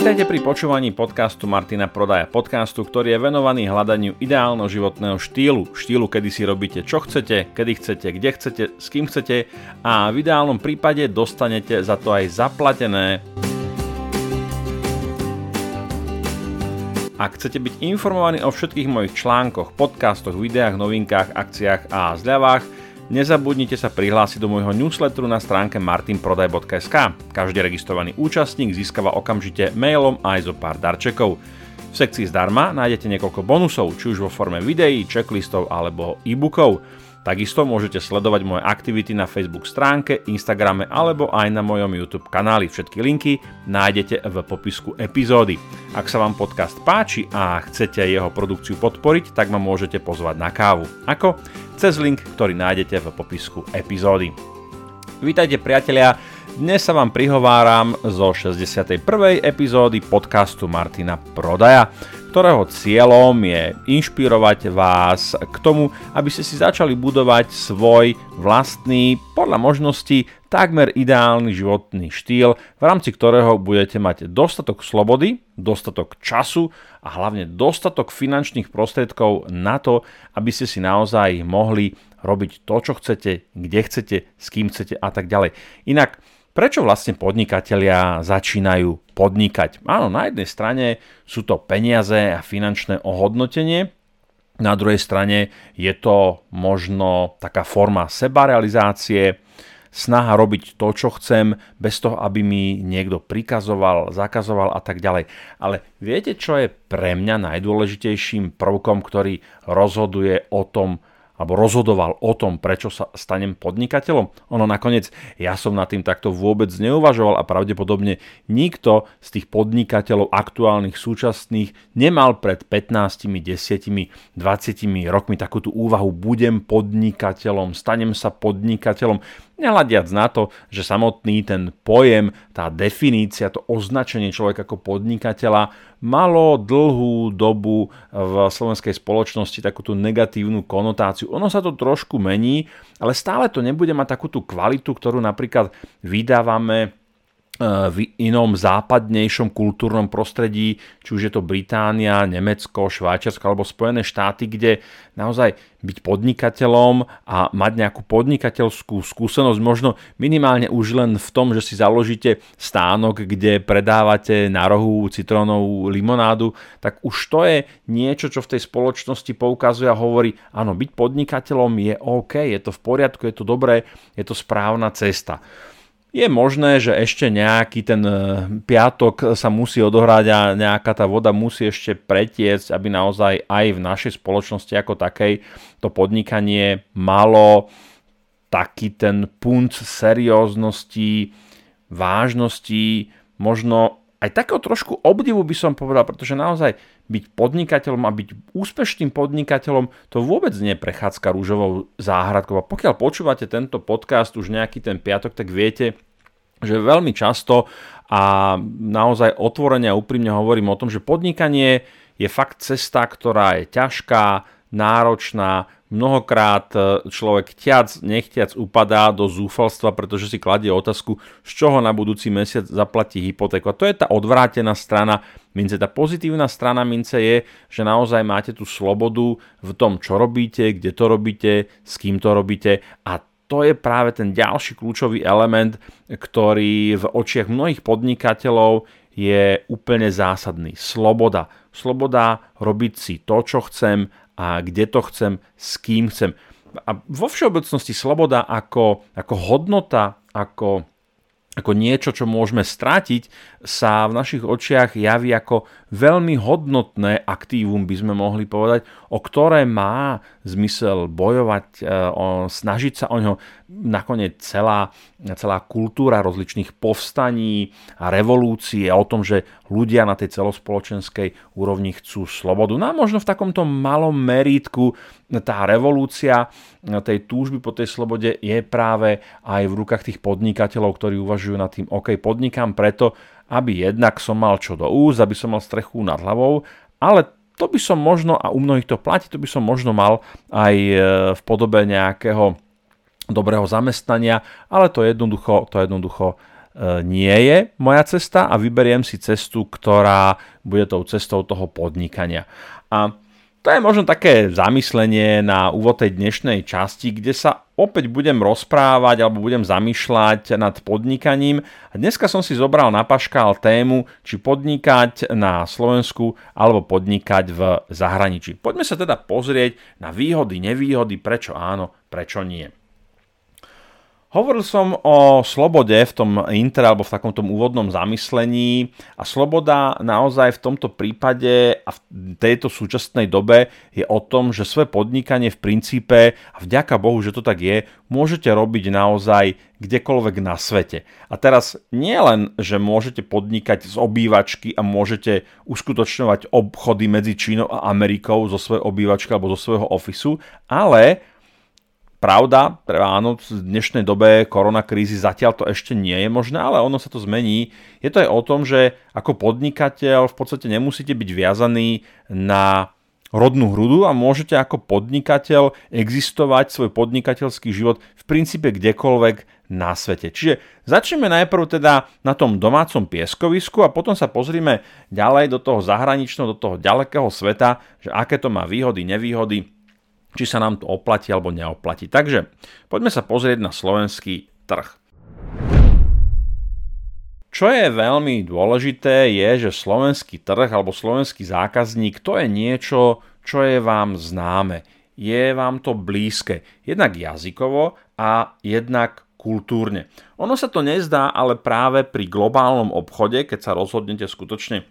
Vítajte pri počúvaní podcastu Martina Prodaja, podcastu, ktorý je venovaný hľadaniu ideálneho životného štýlu. Štýlu, kedy si robíte čo chcete, kedy chcete, kde chcete, s kým chcete a v ideálnom prípade dostanete za to aj zaplatené. Ak chcete byť informovaní o všetkých mojich článkoch, podcastoch, videách, novinkách, akciách a zľavách, Nezabudnite sa prihlásiť do môjho newsletteru na stránke martinprodaj.sk. Každý registrovaný účastník získava okamžite mailom aj zo pár darčekov. V sekcii zdarma nájdete niekoľko bonusov, či už vo forme videí, checklistov alebo e-bookov. Takisto môžete sledovať moje aktivity na Facebook stránke, Instagrame alebo aj na mojom YouTube kanáli. Všetky linky nájdete v popisku epizódy. Ak sa vám podcast páči a chcete jeho produkciu podporiť, tak ma môžete pozvať na kávu. Ako? Cez link, ktorý nájdete v popisku epizódy. Vítajte priatelia, dnes sa vám prihováram zo 61. epizódy podcastu Martina Prodaja ktorého cieľom je inšpirovať vás k tomu, aby ste si začali budovať svoj vlastný, podľa možností, takmer ideálny životný štýl, v rámci ktorého budete mať dostatok slobody, dostatok času a hlavne dostatok finančných prostriedkov na to, aby ste si naozaj mohli robiť to, čo chcete, kde chcete, s kým chcete a tak ďalej. Inak Prečo vlastne podnikatelia začínajú podnikať? Áno, na jednej strane sú to peniaze a finančné ohodnotenie, na druhej strane je to možno taká forma sebarealizácie, snaha robiť to, čo chcem, bez toho, aby mi niekto prikazoval, zakazoval a tak ďalej. Ale viete, čo je pre mňa najdôležitejším prvkom, ktorý rozhoduje o tom, alebo rozhodoval o tom, prečo sa stanem podnikateľom? Ono nakoniec, ja som nad tým takto vôbec neuvažoval a pravdepodobne nikto z tých podnikateľov aktuálnych, súčasných nemal pred 15, 10, 20 rokmi takúto úvahu, budem podnikateľom, stanem sa podnikateľom. Nehľadiac na to, že samotný ten pojem, tá definícia, to označenie človeka ako podnikateľa malo dlhú dobu v slovenskej spoločnosti takúto negatívnu konotáciu. Ono sa to trošku mení, ale stále to nebude mať takú tú kvalitu, ktorú napríklad vydávame v inom západnejšom kultúrnom prostredí, či už je to Británia, Nemecko, Švajčiarsko alebo Spojené štáty, kde naozaj byť podnikateľom a mať nejakú podnikateľskú skúsenosť, možno minimálne už len v tom, že si založíte stánok, kde predávate na rohu citrónovú limonádu, tak už to je niečo, čo v tej spoločnosti poukazuje a hovorí, áno, byť podnikateľom je OK, je to v poriadku, je to dobré, je to správna cesta. Je možné, že ešte nejaký ten e, piatok sa musí odohrať a nejaká tá voda musí ešte pretiecť, aby naozaj aj v našej spoločnosti ako takej to podnikanie malo taký ten punt serióznosti, vážnosti, možno aj takého trošku obdivu by som povedal, pretože naozaj byť podnikateľom a byť úspešným podnikateľom to vôbec nie je prechádzka rúžovou záhradkou. A pokiaľ počúvate tento podcast už nejaký ten piatok, tak viete, že veľmi často a naozaj otvorene a úprimne hovorím o tom, že podnikanie je fakt cesta, ktorá je ťažká, náročná, mnohokrát e, človek ťac, nechtiac upadá do zúfalstva, pretože si kladie otázku, z čoho na budúci mesiac zaplatí hypotéku. A to je tá odvrátená strana mince. Tá pozitívna strana mince je, že naozaj máte tú slobodu v tom, čo robíte, kde to robíte, s kým to robíte a to je práve ten ďalší kľúčový element, ktorý v očiach mnohých podnikateľov je úplne zásadný. Sloboda. Sloboda robiť si to, čo chcem a kde to chcem, s kým chcem. A vo všeobecnosti sloboda ako, ako hodnota, ako ako niečo, čo môžeme strátiť, sa v našich očiach javí ako veľmi hodnotné aktívum, by sme mohli povedať, o ktoré má zmysel bojovať, e, snažiť sa o ňo. Nakoniec celá, celá kultúra rozličných povstaní a revolúcií o tom, že ľudia na tej celospoločenskej úrovni chcú slobodu. No a možno v takomto malom merítku tá revolúcia tej túžby po tej slobode je práve aj v rukách tých podnikateľov, ktorí uvažujú nad tým, OK, podnikám preto, aby jednak som mal čo do úst, aby som mal strechu nad hlavou, ale to by som možno, a u mnohých to platí, to by som možno mal aj e, v podobe nejakého dobrého zamestnania, ale to jednoducho, to jednoducho nie je moja cesta a vyberiem si cestu, ktorá bude tou cestou toho podnikania. A to je možno také zamyslenie na úvod tej dnešnej časti, kde sa opäť budem rozprávať alebo budem zamýšľať nad podnikaním. A dneska som si zobral na paškál tému, či podnikať na Slovensku alebo podnikať v zahraničí. Poďme sa teda pozrieť na výhody, nevýhody, prečo áno, prečo nie. Hovoril som o slobode v tom inter alebo v takomto úvodnom zamyslení a sloboda naozaj v tomto prípade a v tejto súčasnej dobe je o tom, že svoje podnikanie v princípe a vďaka Bohu, že to tak je, môžete robiť naozaj kdekoľvek na svete. A teraz nie len, že môžete podnikať z obývačky a môžete uskutočňovať obchody medzi Čínou a Amerikou zo svojej obývačky alebo zo svojho ofisu, ale Pravda, áno, v dnešnej dobe koronakrízy zatiaľ to ešte nie je možné, ale ono sa to zmení. Je to aj o tom, že ako podnikateľ v podstate nemusíte byť viazaný na rodnú hrudu a môžete ako podnikateľ existovať svoj podnikateľský život v princípe kdekoľvek na svete. Čiže začneme najprv teda na tom domácom pieskovisku a potom sa pozrime ďalej do toho zahraničného, do toho ďalekého sveta, že aké to má výhody, nevýhody, či sa nám to oplatí alebo neoplatí. Takže poďme sa pozrieť na slovenský trh. Čo je veľmi dôležité je, že slovenský trh alebo slovenský zákazník to je niečo, čo je vám známe. Je vám to blízke. Jednak jazykovo a jednak kultúrne. Ono sa to nezdá, ale práve pri globálnom obchode, keď sa rozhodnete skutočne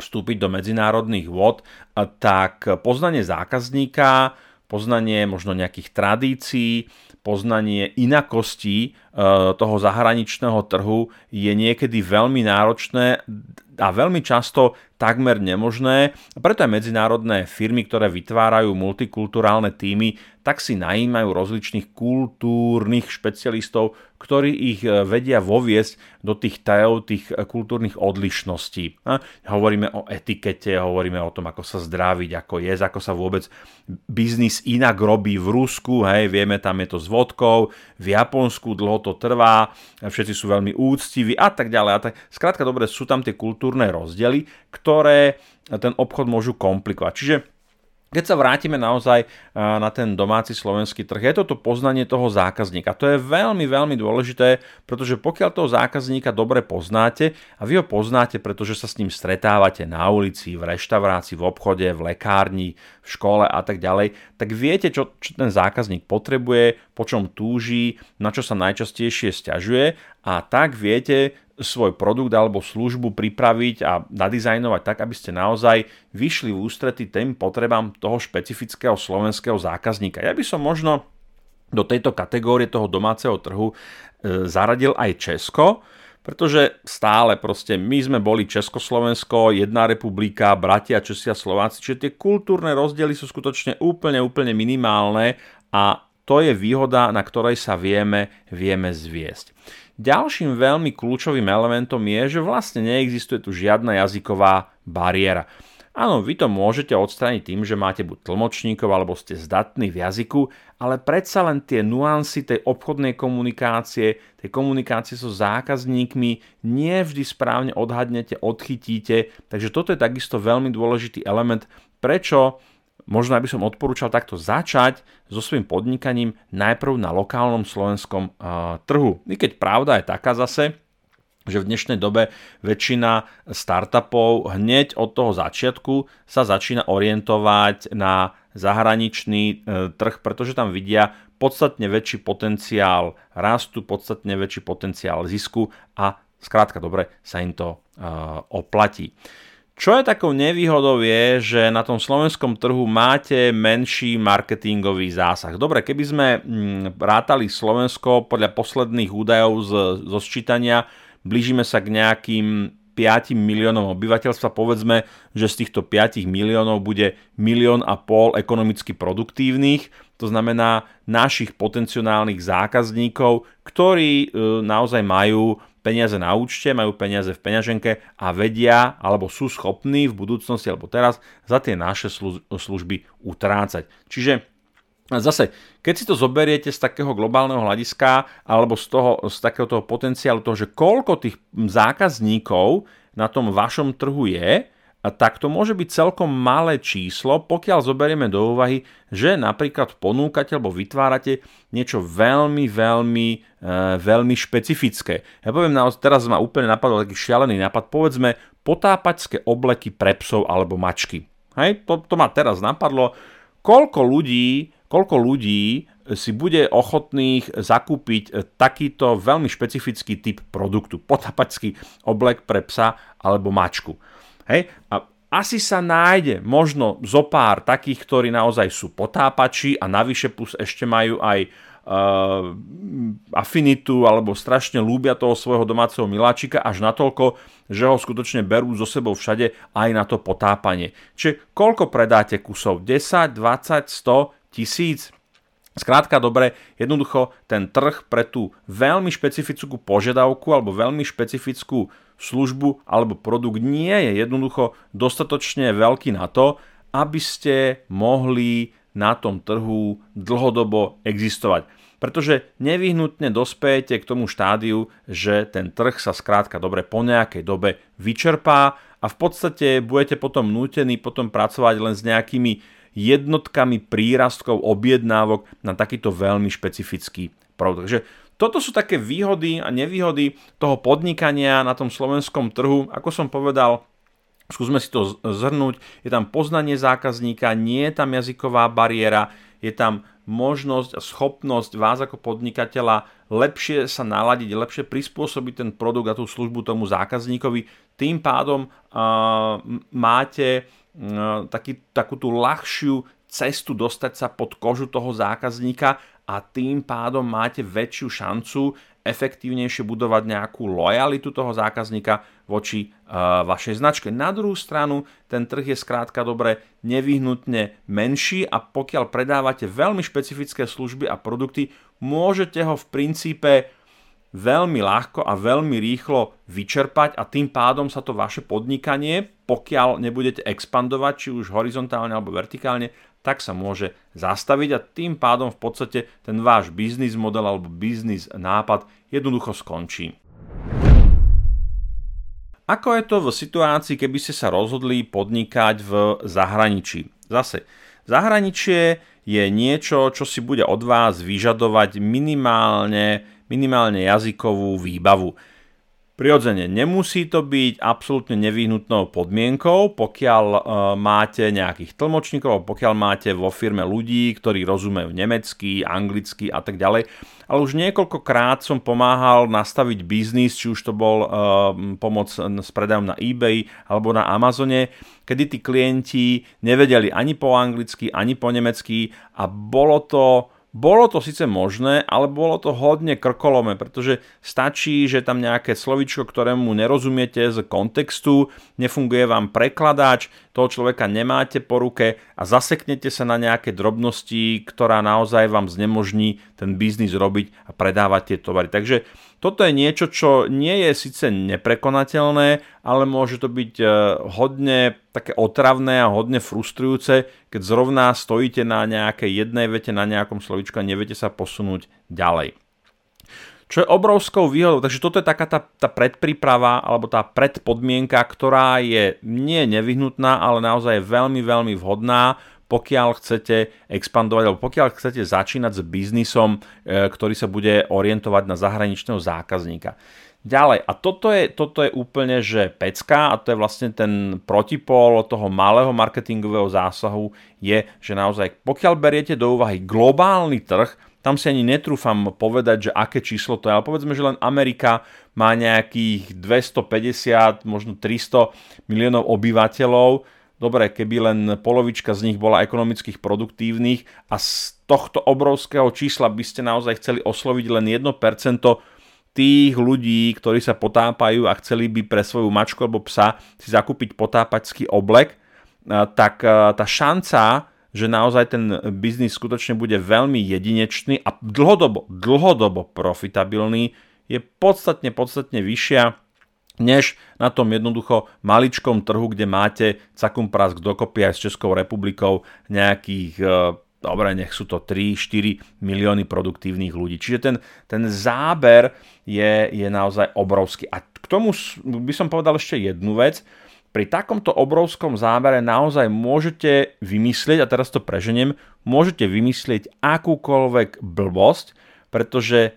vstúpiť do medzinárodných vod, tak poznanie zákazníka, poznanie možno nejakých tradícií, poznanie inakostí e, toho zahraničného trhu je niekedy veľmi náročné a veľmi často takmer nemožné. Preto aj medzinárodné firmy, ktoré vytvárajú multikulturálne týmy, tak si najímajú rozličných kultúrnych špecialistov, ktorí ich e, vedia voviesť do tých tajov, tých e, kultúrnych odlišností. Hovoríme o etikete, hovoríme o tom, ako sa zdraviť, ako jesť, ako sa vôbec biznis inak robí v Rusku, hej, vieme, tam je to s vodkou, v Japonsku dlho to trvá, všetci sú veľmi úctiví a tak ďalej. A tak, skrátka, dobre, sú tam tie kultúrne rozdiely, ktoré ten obchod môžu komplikovať. Čiže keď sa vrátime naozaj na ten domáci slovenský trh, je toto poznanie toho zákazníka. To je veľmi, veľmi dôležité, pretože pokiaľ toho zákazníka dobre poznáte a vy ho poznáte, pretože sa s ním stretávate na ulici, v reštaurácii, v obchode, v lekárni, v škole a tak ďalej, tak viete, čo, čo ten zákazník potrebuje, po čom túži, na čo sa najčastejšie stiažuje a tak viete svoj produkt alebo službu pripraviť a nadizajnovať tak, aby ste naozaj vyšli v ústrety tým potrebám toho špecifického slovenského zákazníka. Ja by som možno do tejto kategórie toho domáceho trhu e, zaradil aj Česko, pretože stále proste my sme boli Československo, jedna republika, bratia Česi a Slováci, čiže tie kultúrne rozdiely sú skutočne úplne, úplne minimálne a to je výhoda, na ktorej sa vieme, vieme zviesť. Ďalším veľmi kľúčovým elementom je, že vlastne neexistuje tu žiadna jazyková bariéra. Áno, vy to môžete odstrániť tým, že máte buď tlmočníkov alebo ste zdatní v jazyku, ale predsa len tie nuancy tej obchodnej komunikácie, tej komunikácie so zákazníkmi nie vždy správne odhadnete, odchytíte, takže toto je takisto veľmi dôležitý element, prečo možno by som odporúčal takto začať so svojím podnikaním najprv na lokálnom slovenskom trhu. I keď pravda je taká zase, že v dnešnej dobe väčšina startupov hneď od toho začiatku sa začína orientovať na zahraničný e, trh, pretože tam vidia podstatne väčší potenciál rastu, podstatne väčší potenciál zisku a skrátka dobre sa im to e, oplatí. Čo je takou nevýhodou je, že na tom slovenskom trhu máte menší marketingový zásah. Dobre, keby sme mm, rátali Slovensko podľa posledných údajov z, zo sčítania, blížime sa k nejakým 5 miliónom obyvateľstva, povedzme, že z týchto 5 miliónov bude milión a pol ekonomicky produktívnych, to znamená našich potenciálnych zákazníkov, ktorí e, naozaj majú peniaze na účte, majú peniaze v peňaženke a vedia alebo sú schopní v budúcnosti alebo teraz za tie naše služby utrácať. Čiže zase, keď si to zoberiete z takého globálneho hľadiska alebo z, toho, z takého toho potenciálu toho, že koľko tých zákazníkov na tom vašom trhu je, tak to môže byť celkom malé číslo, pokiaľ zoberieme do úvahy, že napríklad ponúkate alebo vytvárate niečo veľmi, veľmi, e, veľmi špecifické. Ja poviem, teraz ma úplne napadol taký šialený nápad, povedzme potápačské obleky pre psov alebo mačky. Hej, to, to ma teraz napadlo. Koľko ľudí koľko ľudí si bude ochotných zakúpiť takýto veľmi špecifický typ produktu. Potapačský oblek pre psa alebo mačku. Hej? A asi sa nájde možno zo pár takých, ktorí naozaj sú potápači a navyše plus ešte majú aj uh, afinitu alebo strašne ľúbia toho svojho domáceho miláčika až natoľko, že ho skutočne berú so sebou všade aj na to potápanie. Čiže koľko predáte kusov? 10, 20, 100, tisíc. Skrátka dobre, jednoducho ten trh pre tú veľmi špecifickú požiadavku alebo veľmi špecifickú službu alebo produkt nie je jednoducho dostatočne veľký na to, aby ste mohli na tom trhu dlhodobo existovať. Pretože nevyhnutne dospejete k tomu štádiu, že ten trh sa skrátka dobre po nejakej dobe vyčerpá a v podstate budete potom nútení potom pracovať len s nejakými jednotkami prírastkov objednávok na takýto veľmi špecifický produkt. Takže toto sú také výhody a nevýhody toho podnikania na tom slovenskom trhu. Ako som povedal, skúsme si to zhrnúť. Je tam poznanie zákazníka, nie je tam jazyková bariéra, je tam možnosť a schopnosť vás ako podnikateľa lepšie sa naladiť, lepšie prispôsobiť ten produkt a tú službu tomu zákazníkovi. Tým pádom uh, máte taký, takú tú ľahšiu cestu dostať sa pod kožu toho zákazníka a tým pádom máte väčšiu šancu efektívnejšie budovať nejakú lojalitu toho zákazníka voči uh, vašej značke. Na druhú stranu, ten trh je skrátka dobre nevyhnutne menší a pokiaľ predávate veľmi špecifické služby a produkty, môžete ho v princípe veľmi ľahko a veľmi rýchlo vyčerpať a tým pádom sa to vaše podnikanie, pokiaľ nebudete expandovať, či už horizontálne alebo vertikálne, tak sa môže zastaviť a tým pádom v podstate ten váš biznis model alebo biznis nápad jednoducho skončí. Ako je to v situácii, keby ste sa rozhodli podnikať v zahraničí? Zase, zahraničie je niečo, čo si bude od vás vyžadovať minimálne minimálne jazykovú výbavu. Prirodzene nemusí to byť absolútne nevyhnutnou podmienkou, pokiaľ e, máte nejakých tlmočníkov, pokiaľ máte vo firme ľudí, ktorí rozumejú nemecky, anglicky a tak ďalej. Ale už niekoľkokrát som pomáhal nastaviť biznis, či už to bol e, pomoc s predajom na eBay alebo na Amazone, kedy tí klienti nevedeli ani po anglicky, ani po nemecky a bolo to bolo to síce možné, ale bolo to hodne krkolome, pretože stačí, že tam nejaké slovičko, ktorému nerozumiete z kontextu, nefunguje vám prekladač, toho človeka nemáte po ruke a zaseknete sa na nejaké drobnosti, ktorá naozaj vám znemožní ten biznis robiť a predávať tie tovary. Takže toto je niečo, čo nie je síce neprekonateľné, ale môže to byť e, hodne také otravné a hodne frustrujúce, keď zrovna stojíte na nejakej jednej vete, na nejakom slovičku a neviete sa posunúť ďalej. Čo je obrovskou výhodou, takže toto je taká tá, tá predpríprava alebo tá predpodmienka, ktorá je nie nevyhnutná, ale naozaj veľmi, veľmi vhodná pokiaľ chcete expandovať alebo pokiaľ chcete začínať s biznisom, e, ktorý sa bude orientovať na zahraničného zákazníka. Ďalej, a toto je, toto je úplne, že pecka a to je vlastne ten protipol toho malého marketingového zásahu je, že naozaj pokiaľ beriete do úvahy globálny trh, tam si ani netrúfam povedať, že aké číslo to je, ale povedzme, že len Amerika má nejakých 250, možno 300 miliónov obyvateľov, Dobre, keby len polovička z nich bola ekonomických produktívnych a z tohto obrovského čísla by ste naozaj chceli osloviť len 1% tých ľudí, ktorí sa potápajú a chceli by pre svoju mačku alebo psa si zakúpiť potápačský oblek, tak tá šanca, že naozaj ten biznis skutočne bude veľmi jedinečný a dlhodobo, dlhodobo profitabilný, je podstatne, podstatne vyššia než na tom jednoducho maličkom trhu, kde máte cakum prask dokopy aj s Českou republikou nejakých dobre, nech sú to 3-4 milióny produktívnych ľudí. Čiže ten, ten záber je, je naozaj obrovský. A k tomu by som povedal ešte jednu vec. Pri takomto obrovskom zábere naozaj môžete vymyslieť, a teraz to preženiem, môžete vymyslieť akúkoľvek blbosť, pretože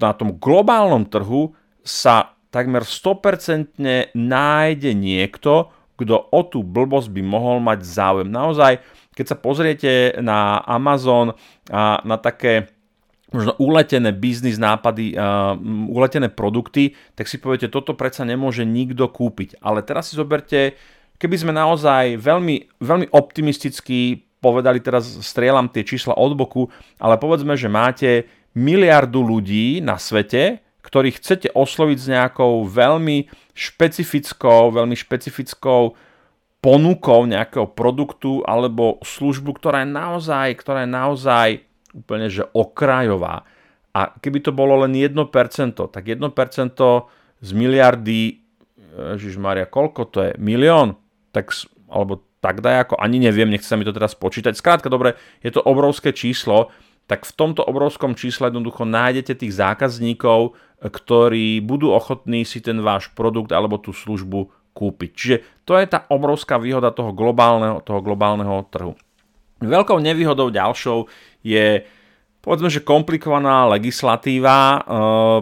na tom globálnom trhu sa takmer 100% nájde niekto, kto o tú blbosť by mohol mať záujem. Naozaj, keď sa pozriete na Amazon a na také možno uletené biznis nápady, uh, uletené produkty, tak si poviete, toto predsa nemôže nikto kúpiť. Ale teraz si zoberte, keby sme naozaj veľmi, veľmi optimisticky povedali, teraz strieľam tie čísla od boku, ale povedzme, že máte miliardu ľudí na svete, ktorých chcete osloviť s nejakou veľmi špecifickou, veľmi špecifickou ponukou nejakého produktu alebo službu, ktorá je naozaj, ktorá je naozaj úplne že okrajová. A keby to bolo len 1%, tak 1% z miliardy, Maria, koľko to je? Milión? Tak, alebo tak daj ako, ani neviem, nechce sa mi to teraz počítať. Skrátka, dobre, je to obrovské číslo, tak v tomto obrovskom čísle jednoducho nájdete tých zákazníkov, ktorí budú ochotní si ten váš produkt alebo tú službu kúpiť. Čiže to je tá obrovská výhoda toho globálneho, toho globálneho trhu. Veľkou nevýhodou ďalšou je povedzme, že komplikovaná legislatíva, eh,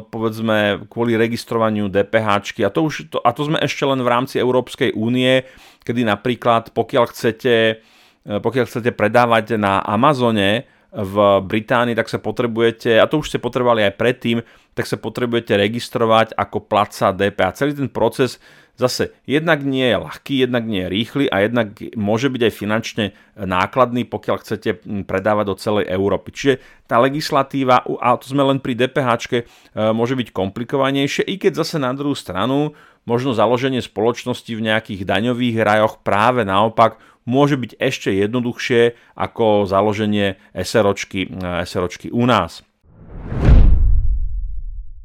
povedzme kvôli registrovaniu DPH, a to, už, to, a to sme ešte len v rámci Európskej únie, kedy napríklad pokiaľ chcete, eh, pokiaľ chcete predávať na Amazone v Británii, tak sa potrebujete, a to už ste potrebovali aj predtým, tak sa potrebujete registrovať ako platca DPH. Celý ten proces zase jednak nie je ľahký, jednak nie je rýchly a jednak môže byť aj finančne nákladný, pokiaľ chcete predávať do celej Európy. Čiže tá legislatíva, a to sme len pri DPH, e, môže byť komplikovanejšie, i keď zase na druhú stranu možno založenie spoločnosti v nejakých daňových rajoch práve naopak môže byť ešte jednoduchšie ako založenie SROčky, e, SROčky u nás.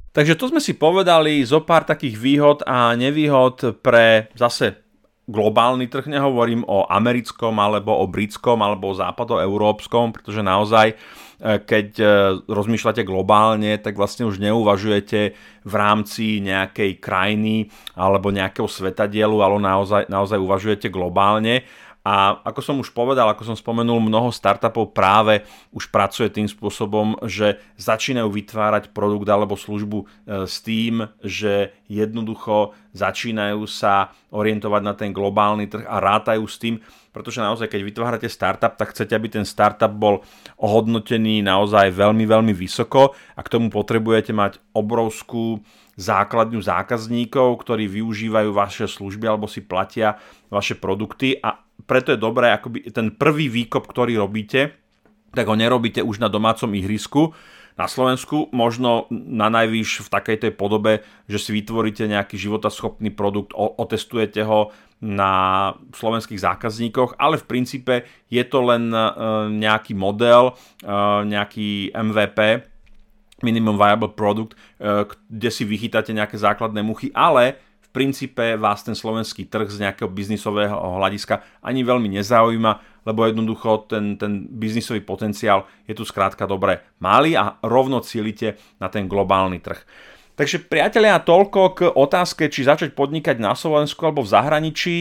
Takže to sme si povedali zo pár takých výhod a nevýhod pre zase globálny trh, nehovorím o americkom alebo o britskom alebo o západoeurópskom, pretože naozaj keď e, rozmýšľate globálne, tak vlastne už neuvažujete v rámci nejakej krajiny alebo nejakého svetadielu, ale naozaj, naozaj uvažujete globálne a ako som už povedal, ako som spomenul, mnoho startupov práve už pracuje tým spôsobom, že začínajú vytvárať produkt alebo službu e, s tým, že jednoducho začínajú sa orientovať na ten globálny trh a rátajú s tým, pretože naozaj keď vytvárate startup, tak chcete, aby ten startup bol ohodnotený naozaj veľmi, veľmi vysoko a k tomu potrebujete mať obrovskú základňu zákazníkov, ktorí využívajú vaše služby alebo si platia vaše produkty a preto je dobré, akoby ten prvý výkop, ktorý robíte, tak ho nerobíte už na domácom ihrisku, na Slovensku, možno na najvýš v takej tej podobe, že si vytvoríte nejaký životaschopný produkt, otestujete ho na slovenských zákazníkoch, ale v princípe je to len e, nejaký model, e, nejaký MVP, minimum viable product, e, kde si vychytáte nejaké základné muchy, ale v princípe vás ten slovenský trh z nejakého biznisového hľadiska ani veľmi nezaujíma, lebo jednoducho ten, ten biznisový potenciál je tu skrátka dobre malý a rovno cílite na ten globálny trh. Takže priatelia, toľko k otázke, či začať podnikať na Slovensku alebo v zahraničí.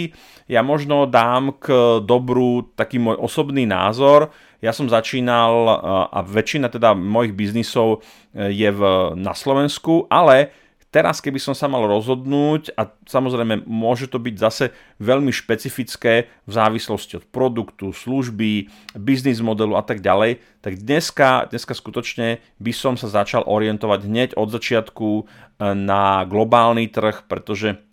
Ja možno dám k dobru taký môj osobný názor. Ja som začínal a väčšina teda mojich biznisov je v, na Slovensku, ale Teraz, keby som sa mal rozhodnúť, a samozrejme môže to byť zase veľmi špecifické v závislosti od produktu, služby, biznis modelu a tak ďalej, tak dneska, dneska skutočne by som sa začal orientovať hneď od začiatku e, na globálny trh, pretože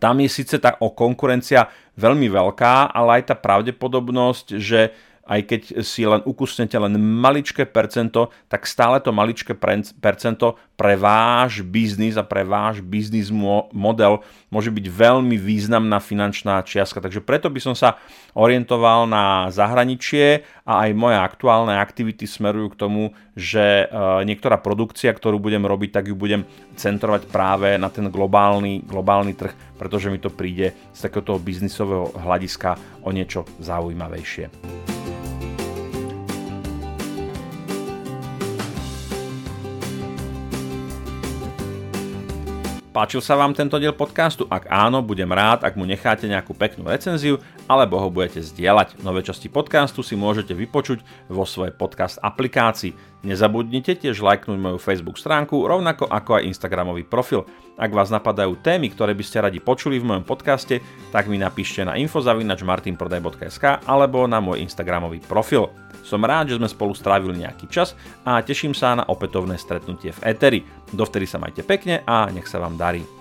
tam je síce tá konkurencia veľmi veľká, ale aj tá pravdepodobnosť, že aj keď si len ukusnete len maličké percento, tak stále to maličké percento pre váš biznis a pre váš biznis model môže byť veľmi významná finančná čiastka. Takže preto by som sa orientoval na zahraničie a aj moje aktuálne aktivity smerujú k tomu, že e, niektorá produkcia, ktorú budem robiť, tak ju budem centrovať práve na ten globálny, globálny trh, pretože mi to príde z takéhoto biznisového hľadiska o niečo zaujímavejšie. Páčil sa vám tento diel podcastu? Ak áno, budem rád, ak mu necháte nejakú peknú recenziu, alebo ho budete zdieľať. Nové časti podcastu si môžete vypočuť vo svojej podcast aplikácii. Nezabudnite tiež lajknúť moju Facebook stránku, rovnako ako aj Instagramový profil. Ak vás napadajú témy, ktoré by ste radi počuli v mojom podcaste, tak mi napíšte na infozavinačmartinprodaj.sk alebo na môj Instagramový profil. Som rád, že sme spolu strávili nejaký čas a teším sa na opätovné stretnutie v Eteri. Dovtedy sa majte pekne a nech sa vám secundarii